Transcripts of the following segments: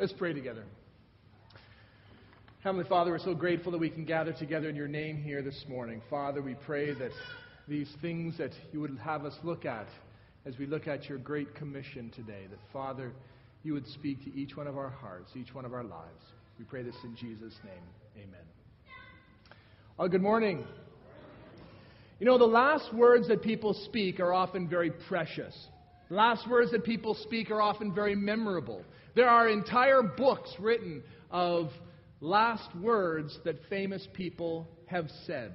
Let's pray together. Heavenly Father, we're so grateful that we can gather together in your name here this morning. Father, we pray that these things that you would have us look at as we look at your great commission today, that Father, you would speak to each one of our hearts, each one of our lives. We pray this in Jesus' name. Amen. Well, good morning. You know, the last words that people speak are often very precious. The last words that people speak are often very memorable. There are entire books written of last words that famous people have said.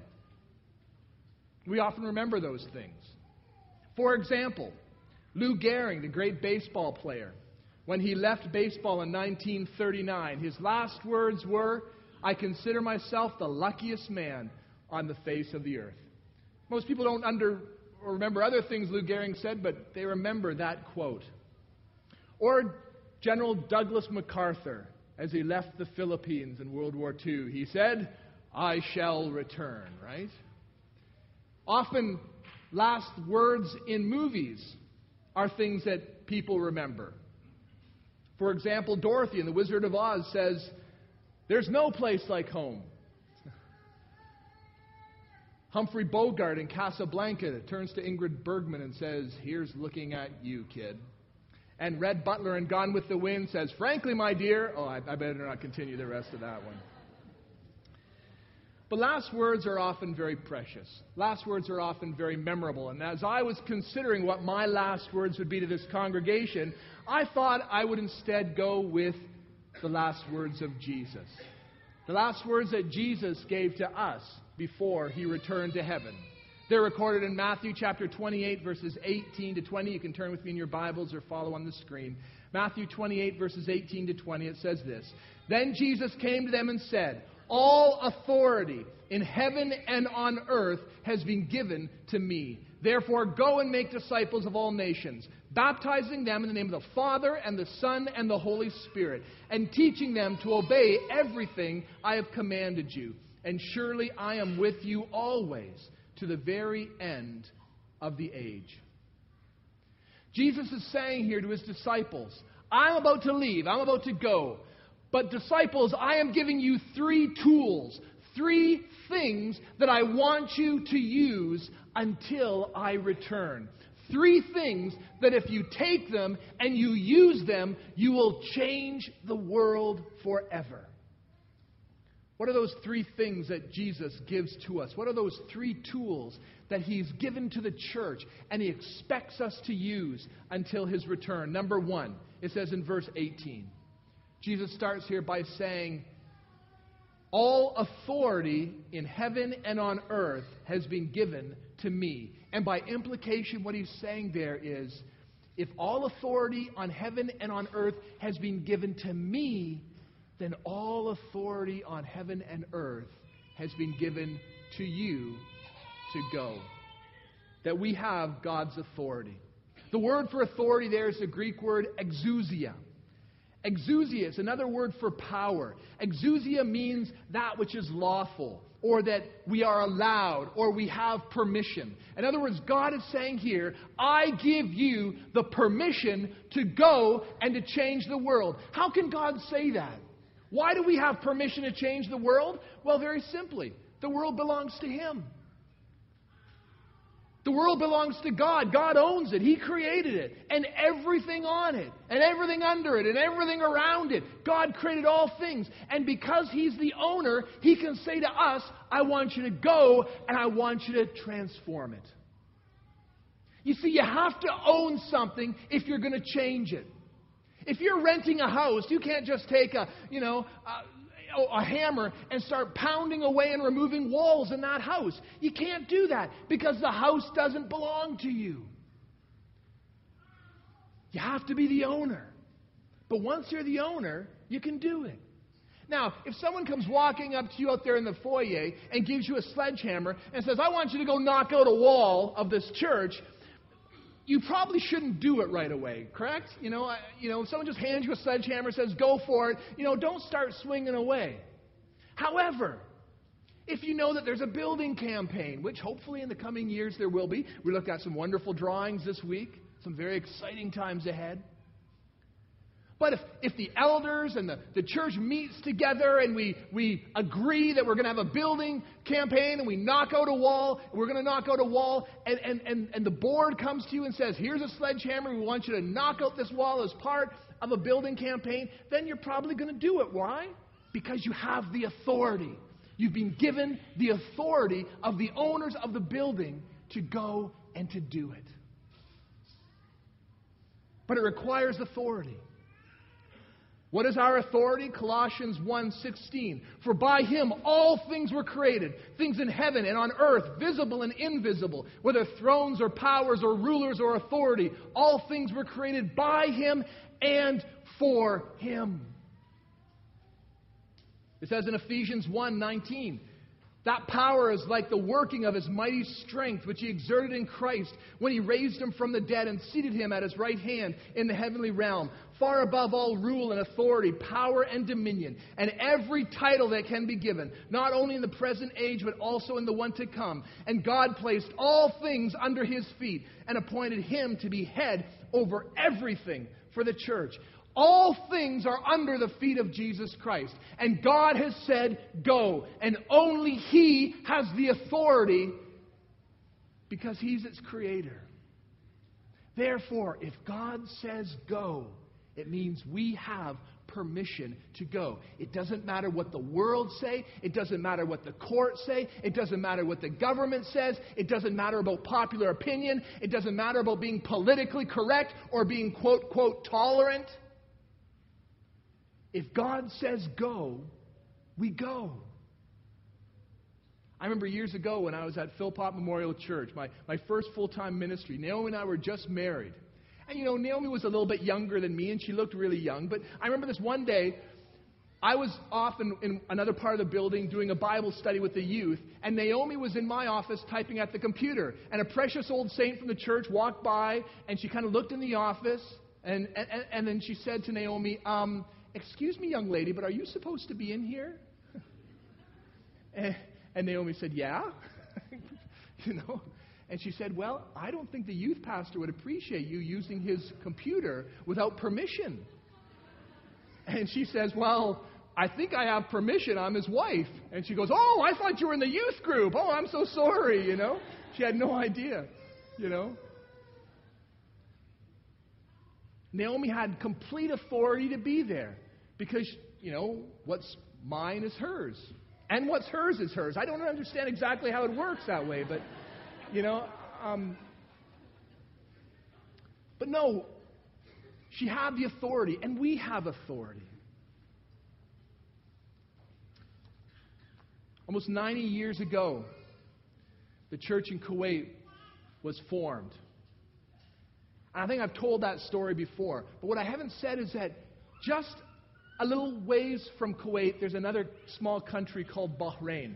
We often remember those things. For example, Lou Gehrig, the great baseball player, when he left baseball in 1939, his last words were, I consider myself the luckiest man on the face of the earth. Most people don't under, remember other things Lou Gehrig said, but they remember that quote. Or General Douglas MacArthur, as he left the Philippines in World War II. He said, I shall return, right? Often, last words in movies are things that people remember. For example, Dorothy in The Wizard of Oz says, There's no place like home. Humphrey Bogart in Casablanca turns to Ingrid Bergman and says, Here's looking at you, kid. And Rhett Butler in Gone with the Wind says, Frankly, my dear, oh, I, I better not continue the rest of that one. But last words are often very precious. Last words are often very memorable. And as I was considering what my last words would be to this congregation, I thought I would instead go with the last words of Jesus. The last words that Jesus gave to us before he returned to heaven. They're recorded in Matthew chapter 28, verses 18 to 20. You can turn with me in your Bibles or follow on the screen. Matthew 28, verses 18 to 20, it says this Then Jesus came to them and said, All authority in heaven and on earth has been given to me. Therefore, go and make disciples of all nations, baptizing them in the name of the Father and the Son and the Holy Spirit, and teaching them to obey everything I have commanded you. And surely I am with you always to the very end of the age. Jesus is saying here to his disciples, I'm about to leave, I'm about to go. But, disciples, I am giving you three tools, three things that I want you to use until I return. Three things that if you take them and you use them, you will change the world forever. What are those three things that Jesus gives to us? What are those three tools that He's given to the church and He expects us to use until His return? Number one, it says in verse 18. Jesus starts here by saying, All authority in heaven and on earth has been given to me. And by implication, what He's saying there is, if all authority on heaven and on earth has been given to me, then all authority on heaven and earth has been given to you to go. That we have God's authority. The word for authority there is the Greek word exousia. Exousia is another word for power. Exousia means that which is lawful, or that we are allowed, or we have permission. In other words, God is saying here, I give you the permission to go and to change the world. How can God say that? Why do we have permission to change the world? Well, very simply, the world belongs to Him. The world belongs to God. God owns it. He created it. And everything on it, and everything under it, and everything around it. God created all things. And because He's the owner, He can say to us, I want you to go, and I want you to transform it. You see, you have to own something if you're going to change it. If you're renting a house, you can't just take a, you know, a, a, hammer and start pounding away and removing walls in that house. You can't do that because the house doesn't belong to you. You have to be the owner. But once you're the owner, you can do it. Now, if someone comes walking up to you out there in the foyer and gives you a sledgehammer and says, I want you to go knock out a wall of this church, you probably shouldn't do it right away, correct? You know, I, you know, if someone just hands you a sledgehammer says, go for it, you know, don't start swinging away. However, if you know that there's a building campaign, which hopefully in the coming years there will be, we looked at some wonderful drawings this week, some very exciting times ahead. But if, if the elders and the, the church meets together and we, we agree that we're going to have a building campaign and we knock out a wall, we're going to knock out a wall, and, and, and, and the board comes to you and says, Here's a sledgehammer, we want you to knock out this wall as part of a building campaign, then you're probably going to do it. Why? Because you have the authority. You've been given the authority of the owners of the building to go and to do it. But it requires authority. What is our authority? Colossians 1:16. For by him all things were created, things in heaven and on earth, visible and invisible, whether thrones or powers or rulers or authority, all things were created by him and for him. It says in Ephesians 1:19, that power is like the working of his mighty strength, which he exerted in Christ when he raised him from the dead and seated him at his right hand in the heavenly realm, far above all rule and authority, power and dominion, and every title that can be given, not only in the present age, but also in the one to come. And God placed all things under his feet and appointed him to be head over everything for the church. All things are under the feet of Jesus Christ. And God has said, go. And only He has the authority because He's its creator. Therefore, if God says go, it means we have permission to go. It doesn't matter what the world say, it doesn't matter what the courts say, it doesn't matter what the government says, it doesn't matter about popular opinion, it doesn't matter about being politically correct or being quote quote tolerant. If God says go, we go. I remember years ago when I was at Philpott Memorial Church, my, my first full time ministry. Naomi and I were just married. And you know, Naomi was a little bit younger than me, and she looked really young. But I remember this one day, I was off in, in, another part of the building doing a Bible study with the youth, and Naomi was in my office typing at the computer. And a precious old saint from the church walked by, and she kind of looked in the office, and, and, and then she said to Naomi, um, Excuse me, young lady, but are you supposed to be in here? and, and Naomi said, Yeah. you know? And she said, Well, I don't think the youth pastor would appreciate you using his computer without permission. And she says, Well, I think I have permission. I'm his wife. And she goes, Oh, I thought you were in the youth group. Oh, I'm so sorry, you know? She had no idea, you know? Naomi had complete authority to be there. Because, you know, what's mine is hers. And what's hers is hers. I don't understand exactly how it works that way, but, you know, um, but no, she had the authority, and we have authority. Almost 90 years ago, the church in Kuwait was formed. And I think I've told that story before. But what I haven't said is that just a little ways from Kuwait, there's another small country called Bahrain.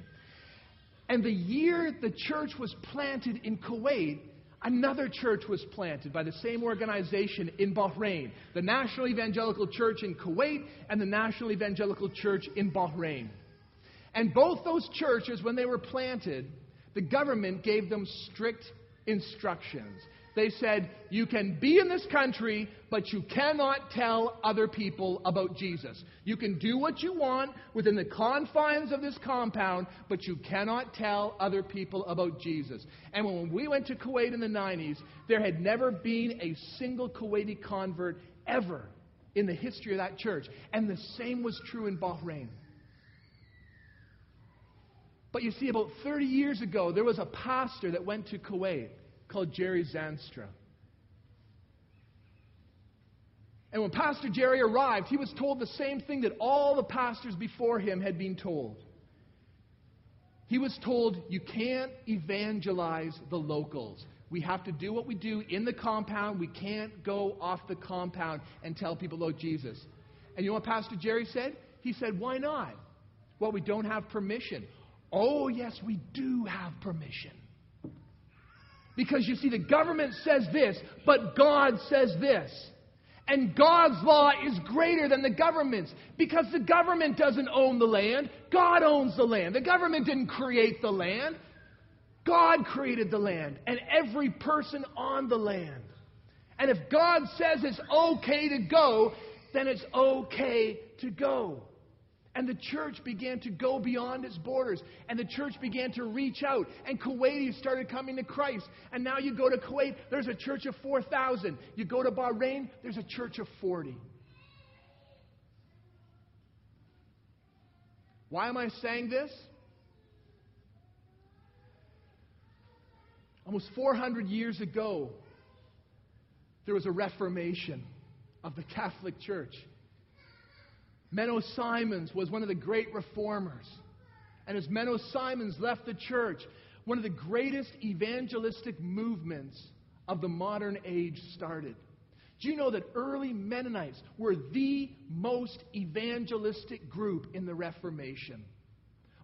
And the year the church was planted in Kuwait, another church was planted by the same organization in Bahrain the National Evangelical Church in Kuwait and the National Evangelical Church in Bahrain. And both those churches, when they were planted, the government gave them strict instructions. They said, You can be in this country, but you cannot tell other people about Jesus. You can do what you want within the confines of this compound, but you cannot tell other people about Jesus. And when we went to Kuwait in the 90s, there had never been a single Kuwaiti convert ever in the history of that church. And the same was true in Bahrain. But you see, about 30 years ago, there was a pastor that went to Kuwait called Jerry Zanstra. And when Pastor Jerry arrived, he was told the same thing that all the pastors before him had been told. He was told, You can't evangelize the locals. We have to do what we do in the compound. We can't go off the compound and tell people about Jesus. And you know what Pastor Jerry said? He said, Why not? Well, we don't have permission. Oh, yes, we do have permission. Because you see, the government says this, but God says this. And God's law is greater than the government's because the government doesn't own the land. God owns the land. The government didn't create the land. God created the land and every person on the land. And if God says it's okay to go, then it's okay to go. And the church began to go beyond its borders. And the church began to reach out. And Kuwaitis started coming to Christ. And now you go to Kuwait, there's a church of 4,000. You go to Bahrain, there's a church of 40. Why am I saying this? Almost 400 years ago, there was a reformation of the Catholic Church. Menno Simons was one of the great reformers. And as Menno Simons left the church, one of the greatest evangelistic movements of the modern age started. Do you know that early Mennonites were the most evangelistic group in the Reformation?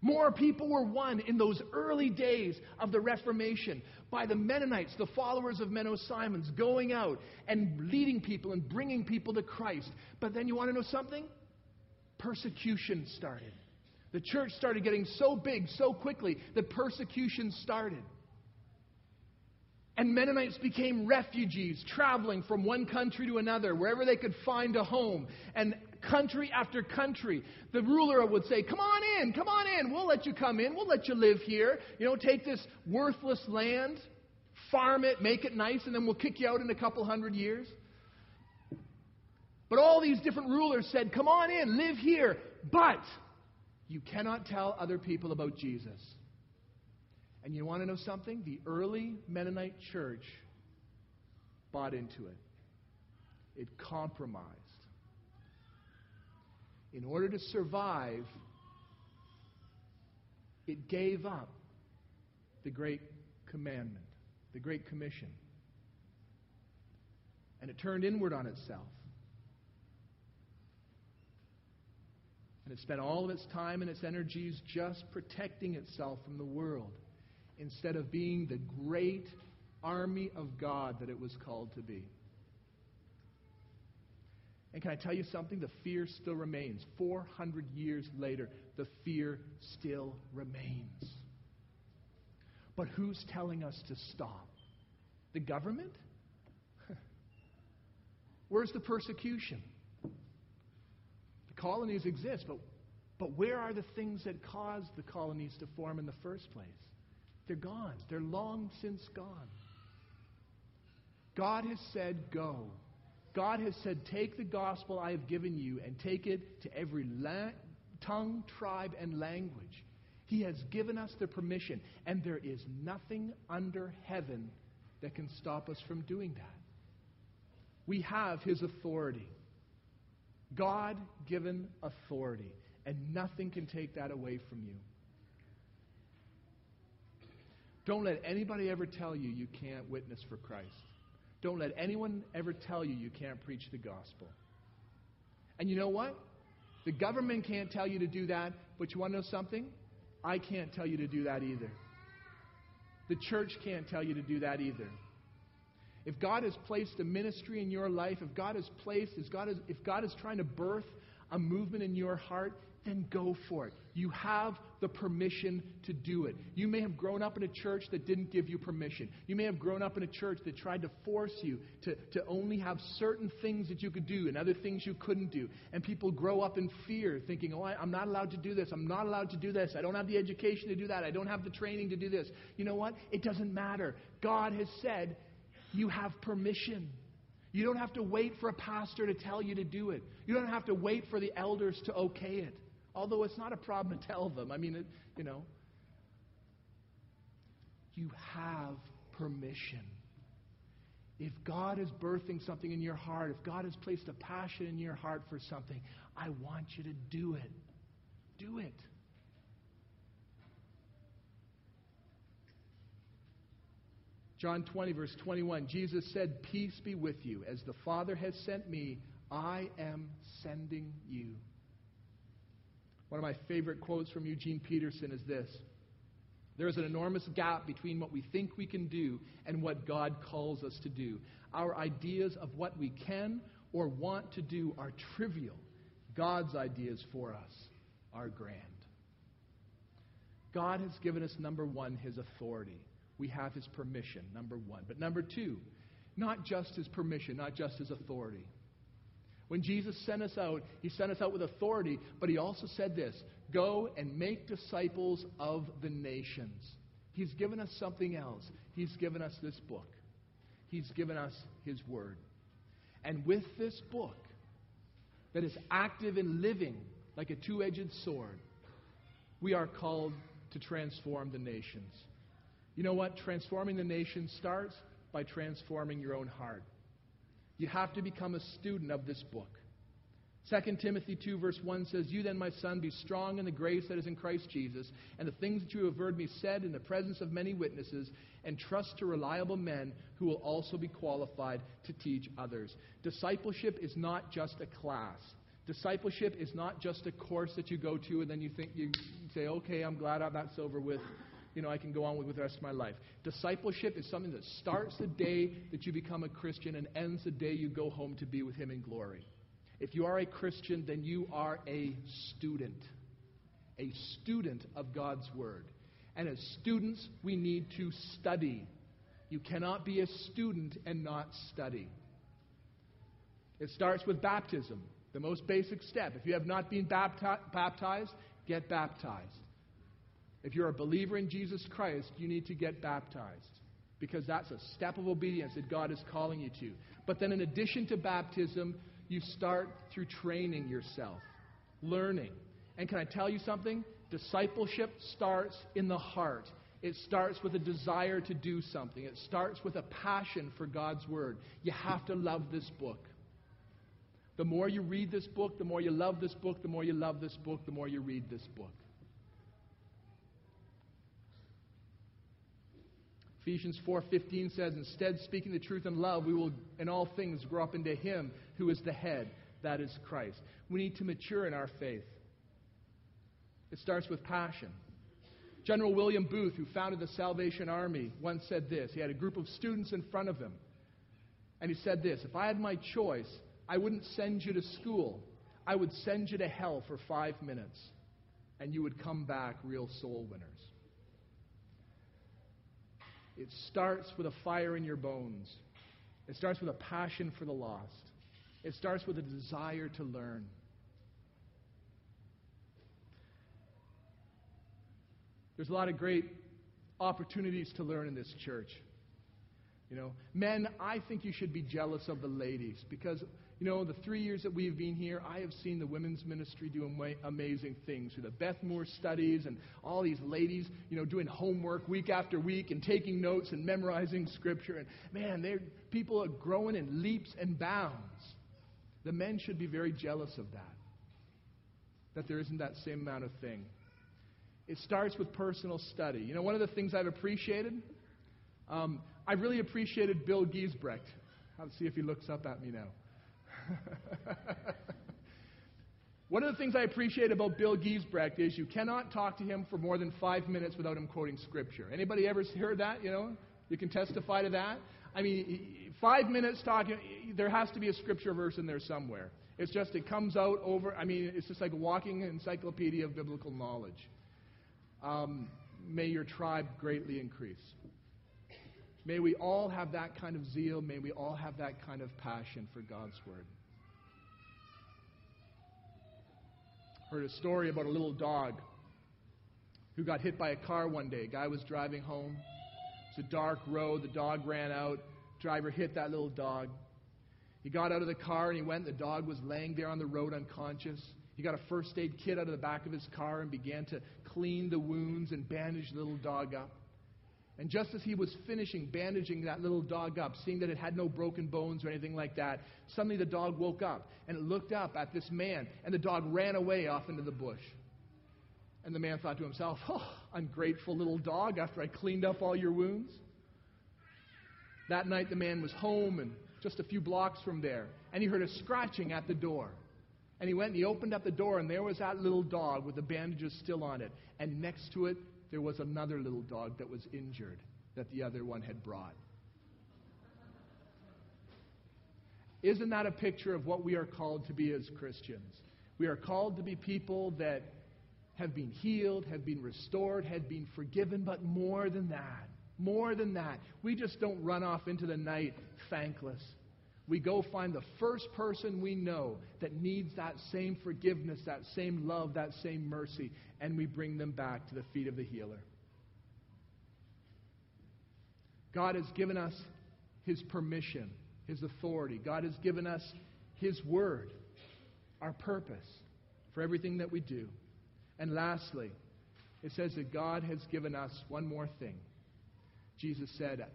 More people were won in those early days of the Reformation by the Mennonites, the followers of Menno Simons, going out and leading people and bringing people to Christ. But then you want to know something? Persecution started. The church started getting so big so quickly that persecution started. And Mennonites became refugees, traveling from one country to another, wherever they could find a home. And country after country, the ruler would say, Come on in, come on in, we'll let you come in, we'll let you live here. You know, take this worthless land, farm it, make it nice, and then we'll kick you out in a couple hundred years. But all these different rulers said, Come on in, live here. But you cannot tell other people about Jesus. And you want to know something? The early Mennonite church bought into it, it compromised. In order to survive, it gave up the great commandment, the great commission. And it turned inward on itself. And it spent all of its time and its energies just protecting itself from the world instead of being the great army of God that it was called to be. And can I tell you something? The fear still remains. 400 years later, the fear still remains. But who's telling us to stop? The government? Where's the persecution? Colonies exist, but, but where are the things that caused the colonies to form in the first place? They're gone. They're long since gone. God has said, Go. God has said, Take the gospel I have given you and take it to every la- tongue, tribe, and language. He has given us the permission, and there is nothing under heaven that can stop us from doing that. We have His authority. God given authority, and nothing can take that away from you. Don't let anybody ever tell you you can't witness for Christ. Don't let anyone ever tell you you can't preach the gospel. And you know what? The government can't tell you to do that, but you want to know something? I can't tell you to do that either. The church can't tell you to do that either. If God has placed a ministry in your life, if God has placed, if God is, if God is trying to birth a movement in your heart, then go for it. You have the permission to do it. You may have grown up in a church that didn't give you permission. You may have grown up in a church that tried to force you to, to only have certain things that you could do and other things you couldn't do. And people grow up in fear, thinking, oh, I, I'm not allowed to do this. I'm not allowed to do this. I don't have the education to do that. I don't have the training to do this. You know what? It doesn't matter. God has said you have permission. You don't have to wait for a pastor to tell you to do it. You don't have to wait for the elders to okay it. Although it's not a problem to tell them. I mean, it, you know. You have permission. If God is birthing something in your heart, if God has placed a passion in your heart for something, I want you to do it. Do it. John 20, verse 21, Jesus said, Peace be with you. As the Father has sent me, I am sending you. One of my favorite quotes from Eugene Peterson is this There is an enormous gap between what we think we can do and what God calls us to do. Our ideas of what we can or want to do are trivial. God's ideas for us are grand. God has given us, number one, his authority we have his permission, number one. But number two, not just his permission, not just his authority. When Jesus sent us out, he sent us out with authority, but he also said this Go and make disciples of the nations. He's given us something else. He's given us this book, He's given us His Word. And with this book that is active and living like a two edged sword, we are called to transform the nations. You know what? Transforming the nation starts by transforming your own heart. You have to become a student of this book. 2 Timothy 2, verse 1 says, You then, my son, be strong in the grace that is in Christ Jesus, and the things that you have heard me said in the presence of many witnesses, and trust to reliable men who will also be qualified to teach others. Discipleship is not just a class. Discipleship is not just a course that you go to and then you think you say, okay, I'm glad that's over with. You know, I can go on with, the rest of my life. Discipleship is something that starts the day that you become a Christian and ends the day you go home to be with Him in glory. If you are a Christian, then you are a student, a student of God's Word. And as students, we need to study. You cannot be a student and not study. It starts with baptism, the most basic step. If you have not been bapti- baptized, get baptized. If you're a believer in Jesus Christ, you need to get baptized because that's a step of obedience that God is calling you to. But then, in addition to baptism, you start through training yourself, learning. And can I tell you something? Discipleship starts in the heart. It starts with a desire to do something. It starts with a passion for God's Word. You have to love this book. The more you read this book, the more you love this book, the more you love this book, the more you read this book. Ephesians 4:15 says, "Instead, speaking the truth in love, we will in all things grow up into him who is the head, that is Christ." We need to mature in our faith. It starts with passion. General William Booth, who founded the Salvation Army, once said this. He had a group of students in front of him. And he said this If I had my choice, I wouldn't send you to school. I would send you to hell for five minutes, and you would come back real soul winners. It starts with a fire in your bones. It starts with a passion for the lost. It starts with a desire to learn. There's a lot of great opportunities to learn in this church. You know, men, I think you should be jealous of the ladies because you know, the three years that we've been here, I have seen the women's ministry do amazing things through the Beth Moore studies and all these ladies, you know, doing homework week after week and taking notes and memorizing scripture. And man, they're, people are growing in leaps and bounds. The men should be very jealous of that, that there isn't that same amount of thing. It starts with personal study. You know, one of the things I've appreciated, um, I really appreciated Bill Giesbrecht. I'll see if he looks up at me now. One of the things I appreciate about Bill Giesbrecht is you cannot talk to him for more than five minutes without him quoting Scripture. Anybody ever heard that? You know, you can testify to that. I mean, five minutes talking, there has to be a Scripture verse in there somewhere. It's just, it comes out over, I mean, it's just like a walking encyclopedia of biblical knowledge. Um, may your tribe greatly increase. May we all have that kind of zeal. May we all have that kind of passion for God's Word. Heard a story about a little dog who got hit by a car one day. A guy was driving home. It's a dark road. The dog ran out. Driver hit that little dog. He got out of the car and he went. The dog was laying there on the road unconscious. He got a first aid kit out of the back of his car and began to clean the wounds and bandage the little dog up. And just as he was finishing bandaging that little dog up, seeing that it had no broken bones or anything like that, suddenly the dog woke up and it looked up at this man, and the dog ran away off into the bush. And the man thought to himself, Oh, ungrateful little dog, after I cleaned up all your wounds. That night, the man was home and just a few blocks from there, and he heard a scratching at the door. And he went and he opened up the door, and there was that little dog with the bandages still on it. And next to it, there was another little dog that was injured that the other one had brought. Isn't that a picture of what we are called to be as Christians? We are called to be people that have been healed, have been restored, have been forgiven, but more than that, more than that, we just don't run off into the night thankless. We go find the first person we know that needs that same forgiveness, that same love, that same mercy, and we bring them back to the feet of the healer. God has given us His permission, His authority. God has given us His word, our purpose for everything that we do. And lastly, it says that God has given us one more thing. Jesus said,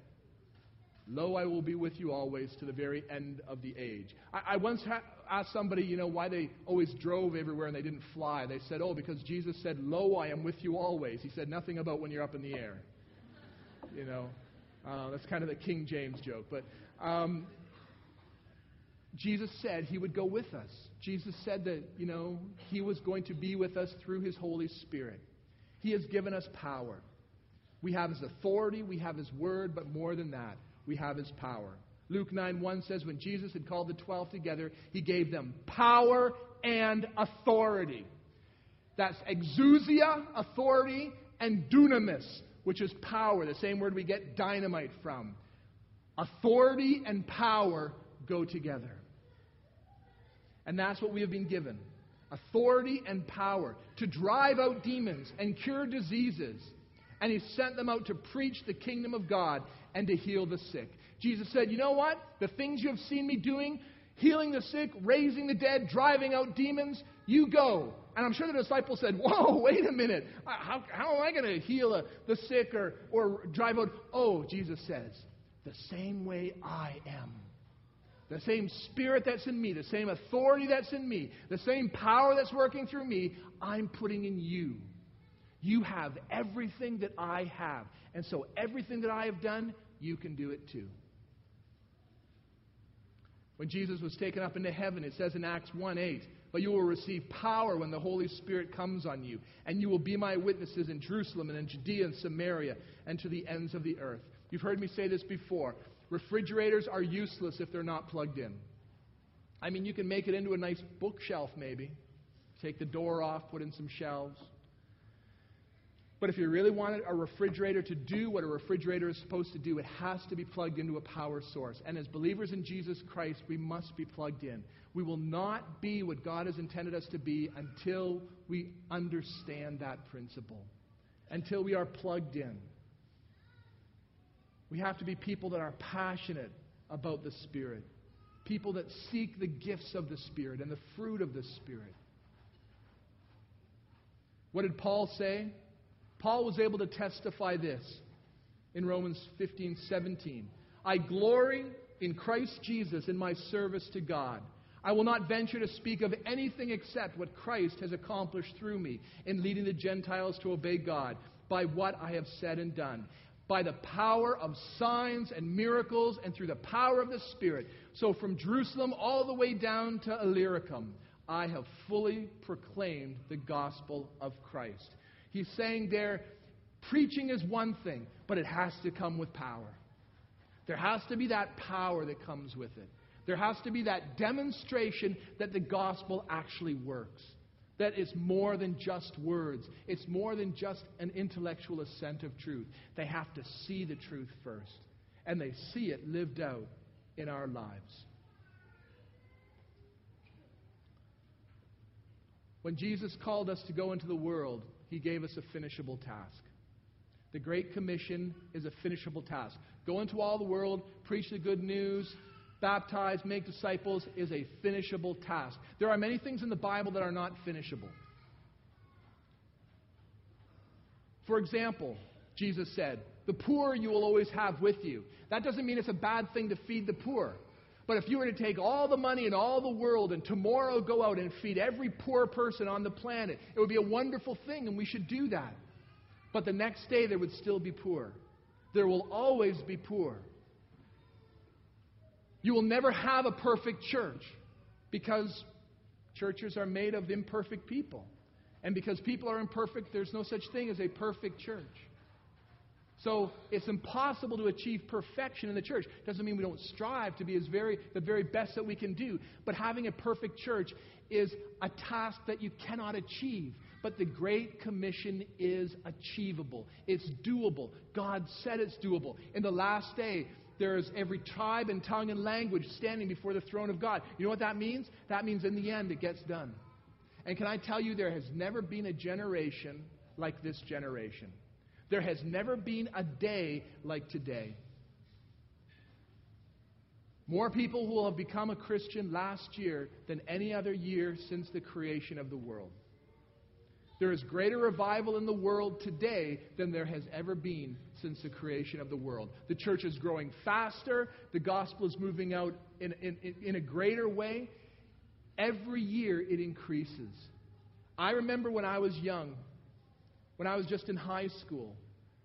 Lo, I will be with you always to the very end of the age. I, I once ha- asked somebody, you know, why they always drove everywhere and they didn't fly. They said, oh, because Jesus said, Lo, I am with you always. He said nothing about when you're up in the air. You know, uh, that's kind of the King James joke. But um, Jesus said he would go with us. Jesus said that, you know, he was going to be with us through his Holy Spirit. He has given us power. We have his authority, we have his word, but more than that, we have his power. Luke 9 1 says, When Jesus had called the twelve together, he gave them power and authority. That's exousia, authority, and dunamis, which is power, the same word we get dynamite from. Authority and power go together. And that's what we have been given authority and power to drive out demons and cure diseases. And he sent them out to preach the kingdom of God and to heal the sick. Jesus said, You know what? The things you have seen me doing, healing the sick, raising the dead, driving out demons, you go. And I'm sure the disciples said, Whoa, wait a minute. Uh, how, how am I going to heal a, the sick or, or drive out? Oh, Jesus says, The same way I am. The same spirit that's in me, the same authority that's in me, the same power that's working through me, I'm putting in you. You have everything that I have. And so everything that I have done, you can do it too. When Jesus was taken up into heaven, it says in Acts 1 8, but you will receive power when the Holy Spirit comes on you, and you will be my witnesses in Jerusalem and in Judea and Samaria and to the ends of the earth. You've heard me say this before. Refrigerators are useless if they're not plugged in. I mean, you can make it into a nice bookshelf, maybe. Take the door off, put in some shelves. But if you really want a refrigerator to do what a refrigerator is supposed to do, it has to be plugged into a power source. And as believers in Jesus Christ, we must be plugged in. We will not be what God has intended us to be until we understand that principle, until we are plugged in. We have to be people that are passionate about the Spirit, people that seek the gifts of the Spirit and the fruit of the Spirit. What did Paul say? Paul was able to testify this in Romans 15 17. I glory in Christ Jesus in my service to God. I will not venture to speak of anything except what Christ has accomplished through me in leading the Gentiles to obey God by what I have said and done by the power of signs and miracles and through the power of the Spirit. So from Jerusalem all the way down to Illyricum, I have fully proclaimed the gospel of Christ. He's saying there, preaching is one thing, but it has to come with power. There has to be that power that comes with it. There has to be that demonstration that the gospel actually works that it's more than just words. It's more than just an intellectual assent of truth. They have to see the truth first, and they see it lived out in our lives. When Jesus called us to go into the world, he gave us a finishable task. The Great Commission is a finishable task. Go into all the world, preach the good news, baptize, make disciples is a finishable task. There are many things in the Bible that are not finishable. For example, Jesus said, The poor you will always have with you. That doesn't mean it's a bad thing to feed the poor. But if you were to take all the money in all the world and tomorrow go out and feed every poor person on the planet, it would be a wonderful thing, and we should do that. But the next day there would still be poor. There will always be poor. You will never have a perfect church because churches are made of imperfect people. And because people are imperfect, there's no such thing as a perfect church. So it's impossible to achieve perfection in the church. Doesn't mean we don't strive to be as very the very best that we can do. But having a perfect church is a task that you cannot achieve. But the Great Commission is achievable. It's doable. God said it's doable. In the last day, there is every tribe and tongue and language standing before the throne of God. You know what that means? That means in the end it gets done. And can I tell you, there has never been a generation like this generation. There has never been a day like today. More people will have become a Christian last year than any other year since the creation of the world. There is greater revival in the world today than there has ever been since the creation of the world. The church is growing faster, the gospel is moving out in, in, in a greater way. Every year it increases. I remember when I was young, when I was just in high school,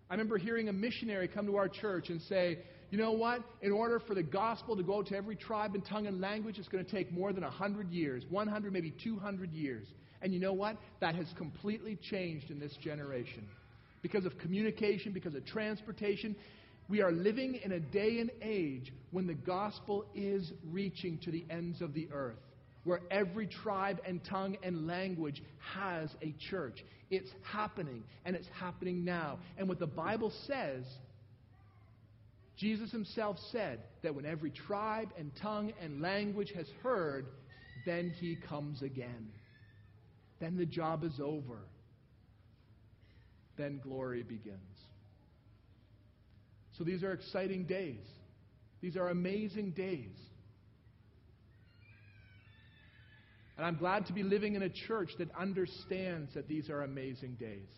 I remember hearing a missionary come to our church and say, you know what? In order for the gospel to go to every tribe and tongue and language, it's going to take more than 100 years 100, maybe 200 years. And you know what? That has completely changed in this generation. Because of communication, because of transportation, we are living in a day and age when the gospel is reaching to the ends of the earth, where every tribe and tongue and language has a church. It's happening, and it's happening now. And what the Bible says, Jesus himself said that when every tribe and tongue and language has heard, then he comes again. Then the job is over. Then glory begins. So these are exciting days. These are amazing days. And I'm glad to be living in a church that understands that these are amazing days.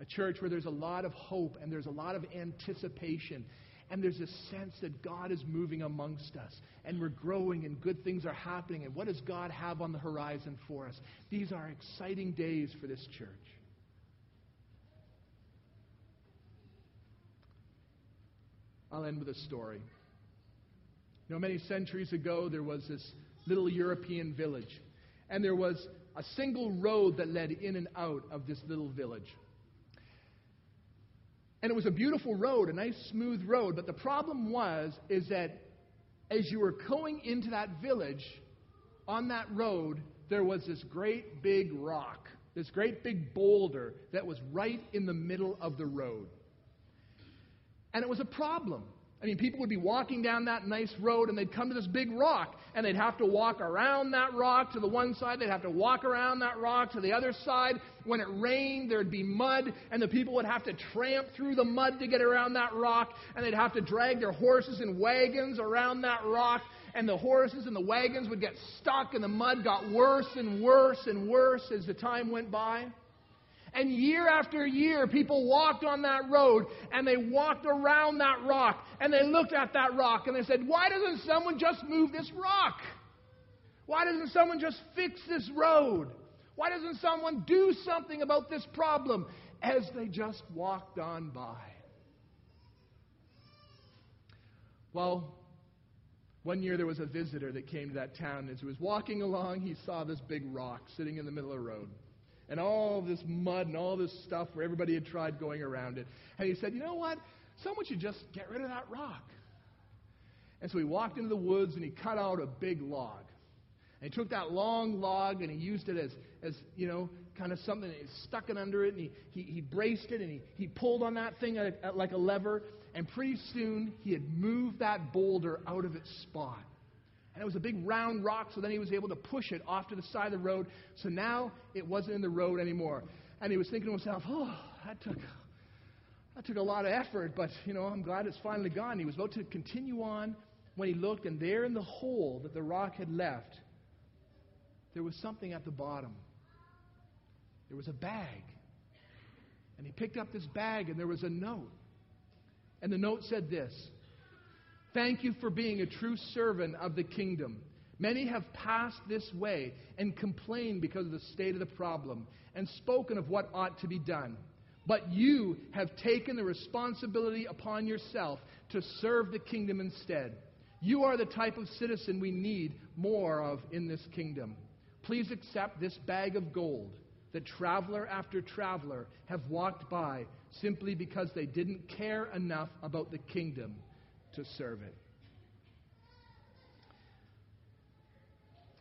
A church where there's a lot of hope and there's a lot of anticipation and there's a sense that God is moving amongst us and we're growing and good things are happening. And what does God have on the horizon for us? These are exciting days for this church. I'll end with a story. You know, many centuries ago, there was this little European village, and there was a single road that led in and out of this little village. And it was a beautiful road, a nice smooth road. But the problem was, is that as you were going into that village, on that road, there was this great big rock, this great big boulder that was right in the middle of the road. And it was a problem I mean, people would be walking down that nice road and they'd come to this big rock and they'd have to walk around that rock to the one side. They'd have to walk around that rock to the other side. When it rained, there'd be mud and the people would have to tramp through the mud to get around that rock and they'd have to drag their horses and wagons around that rock and the horses and the wagons would get stuck and the mud got worse and worse and worse as the time went by. And year after year, people walked on that road and they walked around that rock and they looked at that rock and they said, Why doesn't someone just move this rock? Why doesn't someone just fix this road? Why doesn't someone do something about this problem? As they just walked on by. Well, one year there was a visitor that came to that town. And as he was walking along, he saw this big rock sitting in the middle of the road and all this mud and all this stuff where everybody had tried going around it. And he said, You know what? Someone should just get rid of that rock. And so he walked into the woods and he cut out a big log. And he took that long log and he used it as, as you know, kind of something. And he stuck it under it and he, he, he braced it and he, he pulled on that thing at, at like a lever. And pretty soon he had moved that boulder out of its spot. And it was a big round rock, so then he was able to push it off to the side of the road. So now it wasn't in the road anymore. And he was thinking to himself, oh, that took, that took a lot of effort, but, you know, I'm glad it's finally gone. He was about to continue on when he looked, and there in the hole that the rock had left, there was something at the bottom. There was a bag. And he picked up this bag, and there was a note. And the note said this Thank you for being a true servant of the kingdom. Many have passed this way and complained because of the state of the problem and spoken of what ought to be done. But you have taken the responsibility upon yourself to serve the kingdom instead. You are the type of citizen we need more of in this kingdom. Please accept this bag of gold that traveler after traveler have walked by simply because they didn't care enough about the kingdom to serve it.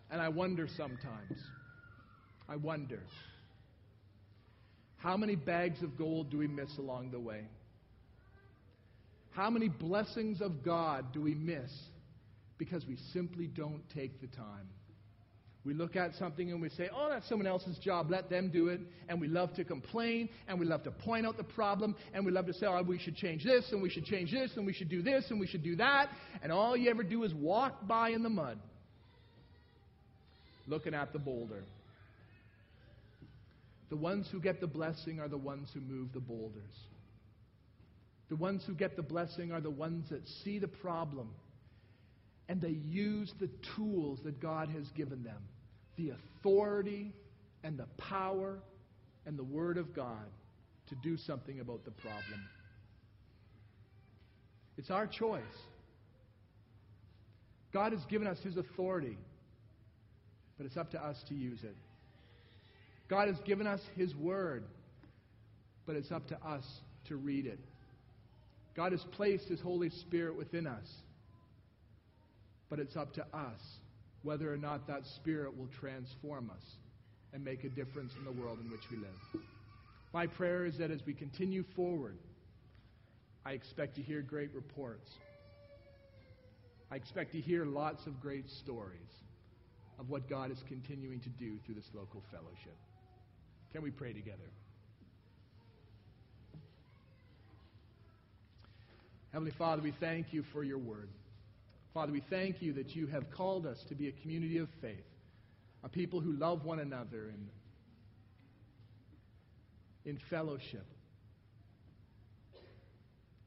And I wonder sometimes, I wonder, how many bags of gold do we miss along the way? How many blessings of God do we miss because we simply don't take the time? We look at something and we say, oh, that's someone else's job, let them do it. And we love to complain and we love to point out the problem and we love to say, oh, we should change this and we should change this and we should do this and we should do that. And all you ever do is walk by in the mud, looking at the boulder. The ones who get the blessing are the ones who move the boulders. The ones who get the blessing are the ones that see the problem and they use the tools that God has given them the authority and the power and the Word of God to do something about the problem. It's our choice. God has given us His authority, but it's up to us to use it. God has given us His Word, but it's up to us to read it. God has placed His Holy Spirit within us but it's up to us whether or not that Spirit will transform us and make a difference in the world in which we live. My prayer is that as we continue forward, I expect to hear great reports. I expect to hear lots of great stories of what God is continuing to do through this local fellowship. Can we pray together? Heavenly Father, we thank you for your word. Father, we thank you that you have called us to be a community of faith, a people who love one another in, in fellowship.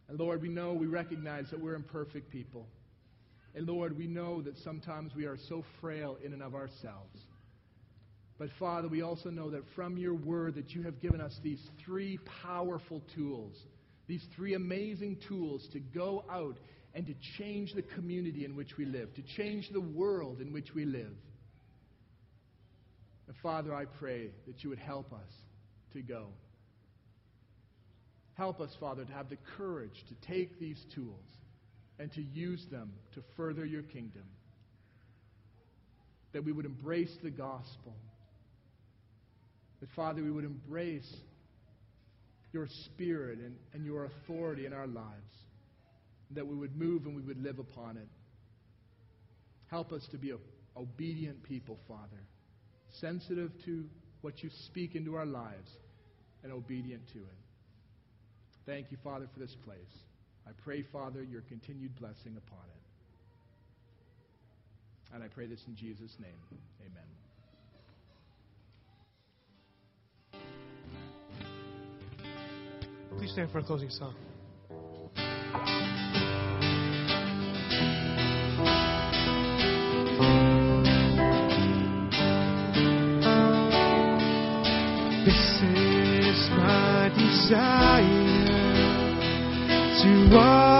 And Lord, we know, we recognize that we're imperfect people. And Lord, we know that sometimes we are so frail in and of ourselves. But Father, we also know that from your word that you have given us these three powerful tools, these three amazing tools to go out and to change the community in which we live, to change the world in which we live. And Father, I pray that you would help us to go. Help us, Father, to have the courage to take these tools and to use them to further your kingdom. That we would embrace the gospel. That, Father, we would embrace your spirit and, and your authority in our lives that we would move and we would live upon it. Help us to be obedient people, Father, sensitive to what you speak into our lives and obedient to it. Thank you, Father, for this place. I pray, Father, your continued blessing upon it. And I pray this in Jesus' name. Amen. Please stand for a closing song. Desire to walk.